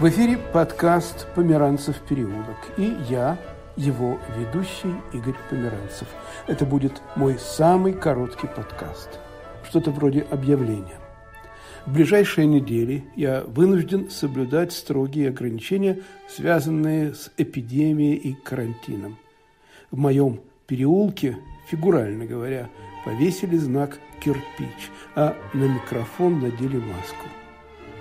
В эфире подкаст «Померанцев переулок» и я, его ведущий Игорь Померанцев. Это будет мой самый короткий подкаст. Что-то вроде объявления. В ближайшие недели я вынужден соблюдать строгие ограничения, связанные с эпидемией и карантином. В моем переулке, фигурально говоря, повесили знак «кирпич», а на микрофон надели маску.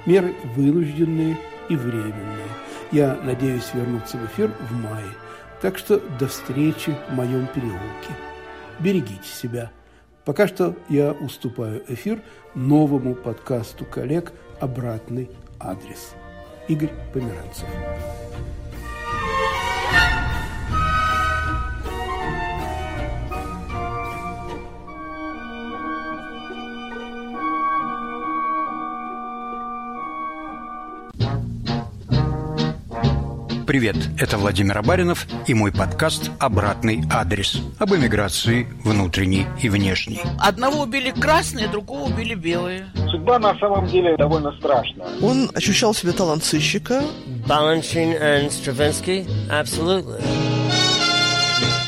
Меры вынужденные – и временные. Я надеюсь вернуться в эфир в мае. Так что до встречи в моем переулке. Берегите себя. Пока что я уступаю эфир новому подкасту коллег «Обратный адрес». Игорь Померанцев. Привет, это Владимир Абаринов и мой подкаст «Обратный адрес» об эмиграции внутренней и внешней. Одного убили красные, другого убили белые. Судьба на самом деле довольно страшная. Он ощущал себя талант сыщика. Balanchine and Stravinsky? Absolutely.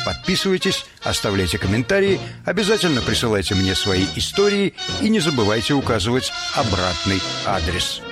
Подписывайтесь, оставляйте комментарии, обязательно присылайте мне свои истории и не забывайте указывать обратный адрес.